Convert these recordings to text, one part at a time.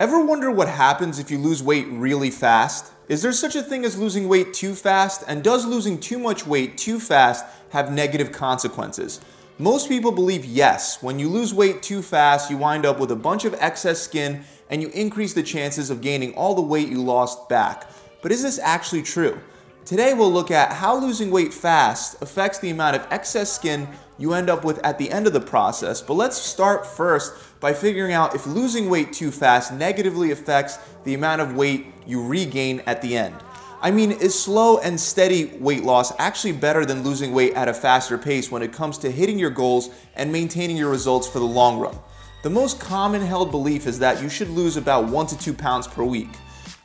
Ever wonder what happens if you lose weight really fast? Is there such a thing as losing weight too fast? And does losing too much weight too fast have negative consequences? Most people believe yes. When you lose weight too fast, you wind up with a bunch of excess skin and you increase the chances of gaining all the weight you lost back. But is this actually true? Today we'll look at how losing weight fast affects the amount of excess skin you end up with at the end of the process. But let's start first by figuring out if losing weight too fast negatively affects the amount of weight you regain at the end. I mean, is slow and steady weight loss actually better than losing weight at a faster pace when it comes to hitting your goals and maintaining your results for the long run? The most common held belief is that you should lose about 1 to 2 pounds per week.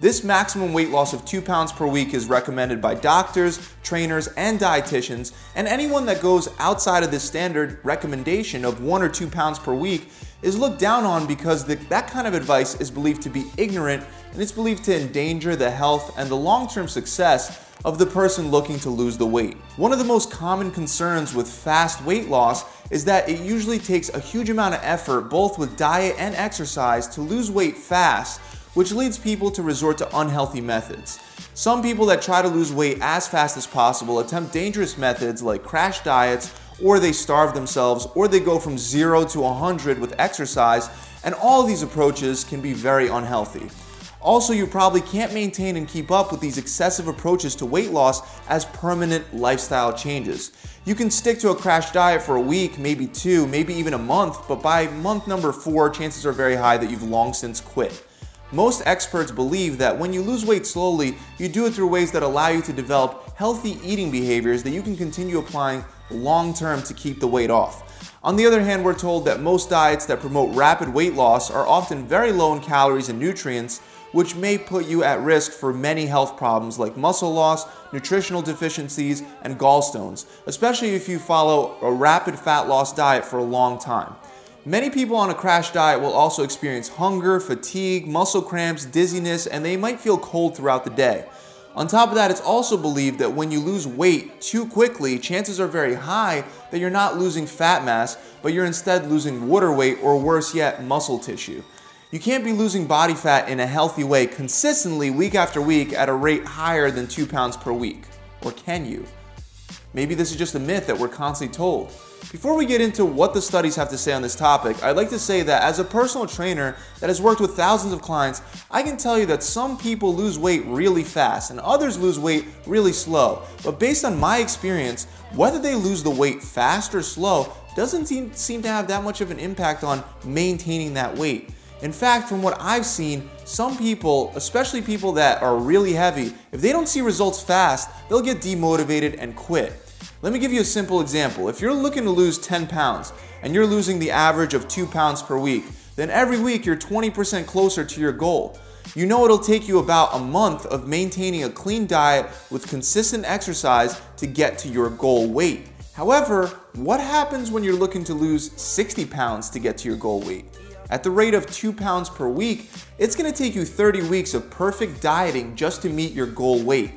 This maximum weight loss of 2 pounds per week is recommended by doctors, trainers, and dietitians, and anyone that goes outside of this standard recommendation of 1 or 2 pounds per week is looked down on because the, that kind of advice is believed to be ignorant and it's believed to endanger the health and the long-term success of the person looking to lose the weight. One of the most common concerns with fast weight loss is that it usually takes a huge amount of effort both with diet and exercise to lose weight fast which leads people to resort to unhealthy methods. Some people that try to lose weight as fast as possible attempt dangerous methods like crash diets, or they starve themselves, or they go from 0 to 100 with exercise, and all of these approaches can be very unhealthy. Also, you probably can't maintain and keep up with these excessive approaches to weight loss as permanent lifestyle changes. You can stick to a crash diet for a week, maybe two, maybe even a month, but by month number four, chances are very high that you've long since quit. Most experts believe that when you lose weight slowly, you do it through ways that allow you to develop healthy eating behaviors that you can continue applying long term to keep the weight off. On the other hand, we're told that most diets that promote rapid weight loss are often very low in calories and nutrients, which may put you at risk for many health problems like muscle loss, nutritional deficiencies, and gallstones, especially if you follow a rapid fat loss diet for a long time. Many people on a crash diet will also experience hunger, fatigue, muscle cramps, dizziness, and they might feel cold throughout the day. On top of that, it's also believed that when you lose weight too quickly, chances are very high that you're not losing fat mass, but you're instead losing water weight or worse yet, muscle tissue. You can't be losing body fat in a healthy way consistently week after week at a rate higher than 2 pounds per week. Or can you? Maybe this is just a myth that we're constantly told. Before we get into what the studies have to say on this topic, I'd like to say that as a personal trainer that has worked with thousands of clients, I can tell you that some people lose weight really fast and others lose weight really slow. But based on my experience, whether they lose the weight fast or slow doesn't seem to have that much of an impact on maintaining that weight. In fact, from what I've seen, some people, especially people that are really heavy, if they don't see results fast, they'll get demotivated and quit. Let me give you a simple example. If you're looking to lose 10 pounds and you're losing the average of 2 pounds per week, then every week you're 20% closer to your goal. You know it'll take you about a month of maintaining a clean diet with consistent exercise to get to your goal weight. However, what happens when you're looking to lose 60 pounds to get to your goal weight? At the rate of 2 pounds per week, it's going to take you 30 weeks of perfect dieting just to meet your goal weight.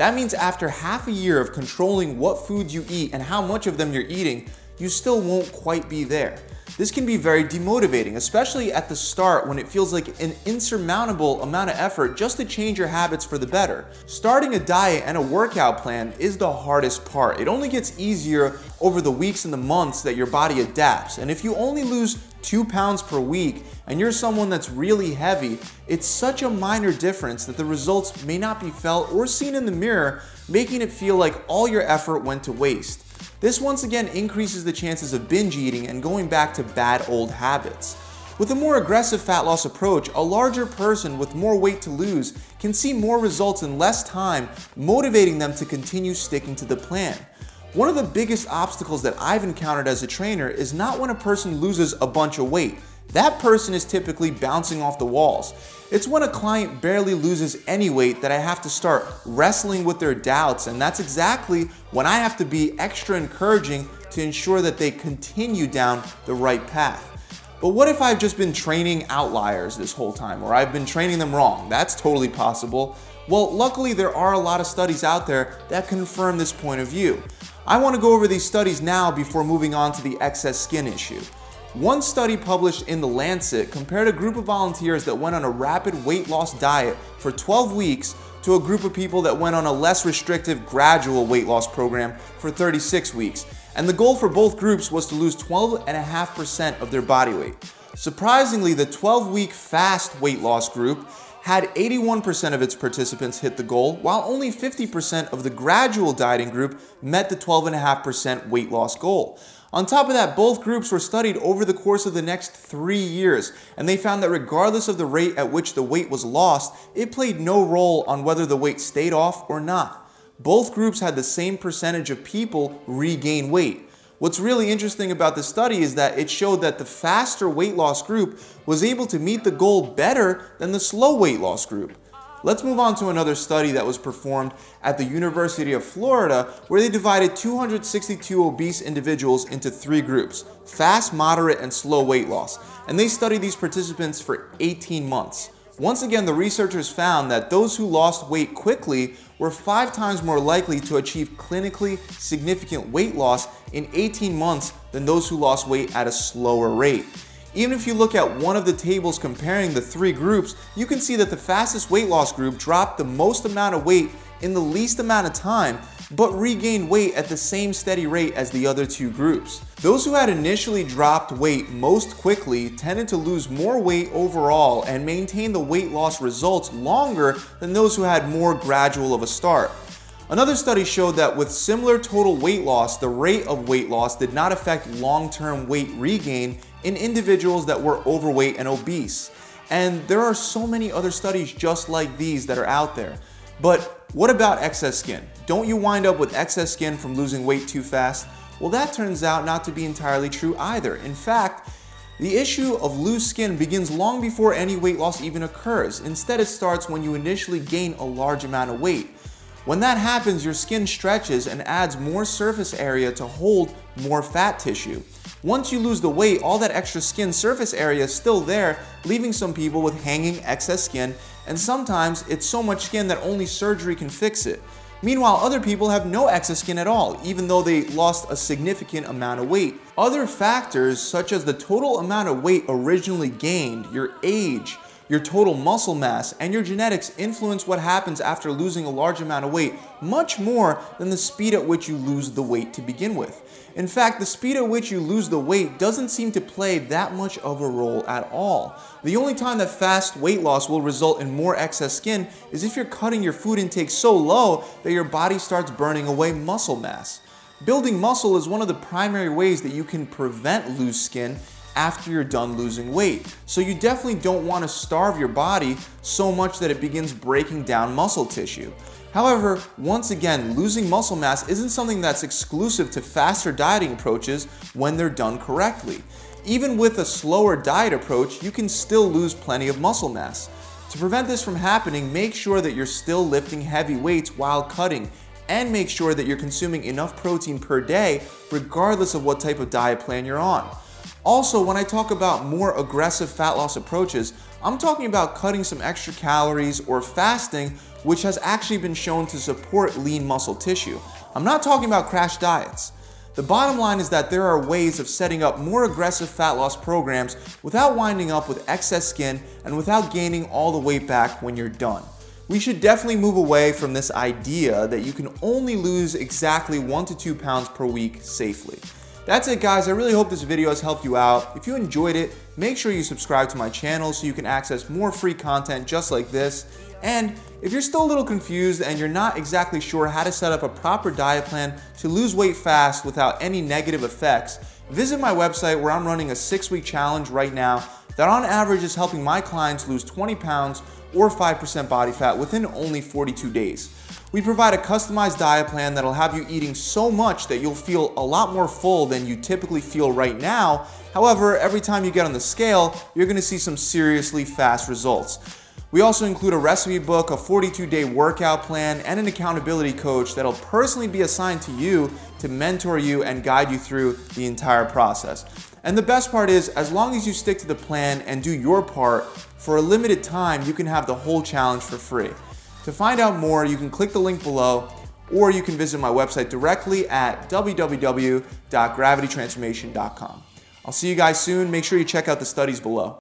That means after half a year of controlling what foods you eat and how much of them you're eating, you still won't quite be there. This can be very demotivating, especially at the start when it feels like an insurmountable amount of effort just to change your habits for the better. Starting a diet and a workout plan is the hardest part. It only gets easier over the weeks and the months that your body adapts. And if you only lose two pounds per week and you're someone that's really heavy, it's such a minor difference that the results may not be felt or seen in the mirror, making it feel like all your effort went to waste. This once again increases the chances of binge eating and going back to bad old habits. With a more aggressive fat loss approach, a larger person with more weight to lose can see more results in less time, motivating them to continue sticking to the plan. One of the biggest obstacles that I've encountered as a trainer is not when a person loses a bunch of weight. That person is typically bouncing off the walls. It's when a client barely loses any weight that I have to start wrestling with their doubts, and that's exactly when I have to be extra encouraging to ensure that they continue down the right path. But what if I've just been training outliers this whole time, or I've been training them wrong? That's totally possible. Well, luckily, there are a lot of studies out there that confirm this point of view. I want to go over these studies now before moving on to the excess skin issue. One study published in The Lancet compared a group of volunteers that went on a rapid weight loss diet for 12 weeks to a group of people that went on a less restrictive gradual weight loss program for 36 weeks. And the goal for both groups was to lose 12.5% of their body weight. Surprisingly, the 12 week fast weight loss group had 81% of its participants hit the goal, while only 50% of the gradual dieting group met the 12.5% weight loss goal. On top of that, both groups were studied over the course of the next three years, and they found that regardless of the rate at which the weight was lost, it played no role on whether the weight stayed off or not. Both groups had the same percentage of people regain weight. What's really interesting about the study is that it showed that the faster weight loss group was able to meet the goal better than the slow weight loss group. Let's move on to another study that was performed at the University of Florida where they divided 262 obese individuals into three groups fast, moderate, and slow weight loss. And they studied these participants for 18 months. Once again, the researchers found that those who lost weight quickly were five times more likely to achieve clinically significant weight loss in 18 months than those who lost weight at a slower rate. Even if you look at one of the tables comparing the three groups, you can see that the fastest weight loss group dropped the most amount of weight in the least amount of time, but regained weight at the same steady rate as the other two groups. Those who had initially dropped weight most quickly tended to lose more weight overall and maintain the weight loss results longer than those who had more gradual of a start. Another study showed that with similar total weight loss, the rate of weight loss did not affect long-term weight regain in individuals that were overweight and obese. And there are so many other studies just like these that are out there. But what about excess skin? Don't you wind up with excess skin from losing weight too fast? Well, that turns out not to be entirely true either. In fact, the issue of loose skin begins long before any weight loss even occurs. Instead, it starts when you initially gain a large amount of weight. When that happens, your skin stretches and adds more surface area to hold more fat tissue. Once you lose the weight, all that extra skin surface area is still there, leaving some people with hanging excess skin, and sometimes it's so much skin that only surgery can fix it. Meanwhile, other people have no excess skin at all, even though they lost a significant amount of weight. Other factors, such as the total amount of weight originally gained, your age, your total muscle mass, and your genetics influence what happens after losing a large amount of weight much more than the speed at which you lose the weight to begin with. In fact, the speed at which you lose the weight doesn't seem to play that much of a role at all. The only time that fast weight loss will result in more excess skin is if you're cutting your food intake so low that your body starts burning away muscle mass. Building muscle is one of the primary ways that you can prevent loose skin after you're done losing weight. So you definitely don't want to starve your body so much that it begins breaking down muscle tissue. However, once again, losing muscle mass isn't something that's exclusive to faster dieting approaches when they're done correctly. Even with a slower diet approach, you can still lose plenty of muscle mass. To prevent this from happening, make sure that you're still lifting heavy weights while cutting and make sure that you're consuming enough protein per day regardless of what type of diet plan you're on. Also, when I talk about more aggressive fat loss approaches, I'm talking about cutting some extra calories or fasting, which has actually been shown to support lean muscle tissue. I'm not talking about crash diets. The bottom line is that there are ways of setting up more aggressive fat loss programs without winding up with excess skin and without gaining all the weight back when you're done. We should definitely move away from this idea that you can only lose exactly one to two pounds per week safely. That's it guys, I really hope this video has helped you out. If you enjoyed it, make sure you subscribe to my channel so you can access more free content just like this. And if you're still a little confused and you're not exactly sure how to set up a proper diet plan to lose weight fast without any negative effects, visit my website where I'm running a six week challenge right now that on average is helping my clients lose 20 pounds or 5% body fat within only 42 days. We provide a customized diet plan that'll have you eating so much that you'll feel a lot more full than you typically feel right now. However, every time you get on the scale, you're gonna see some seriously fast results. We also include a recipe book, a 42 day workout plan, and an accountability coach that'll personally be assigned to you to mentor you and guide you through the entire process. And the best part is, as long as you stick to the plan and do your part, for a limited time, you can have the whole challenge for free. To find out more, you can click the link below or you can visit my website directly at www.gravitytransformation.com. I'll see you guys soon. Make sure you check out the studies below.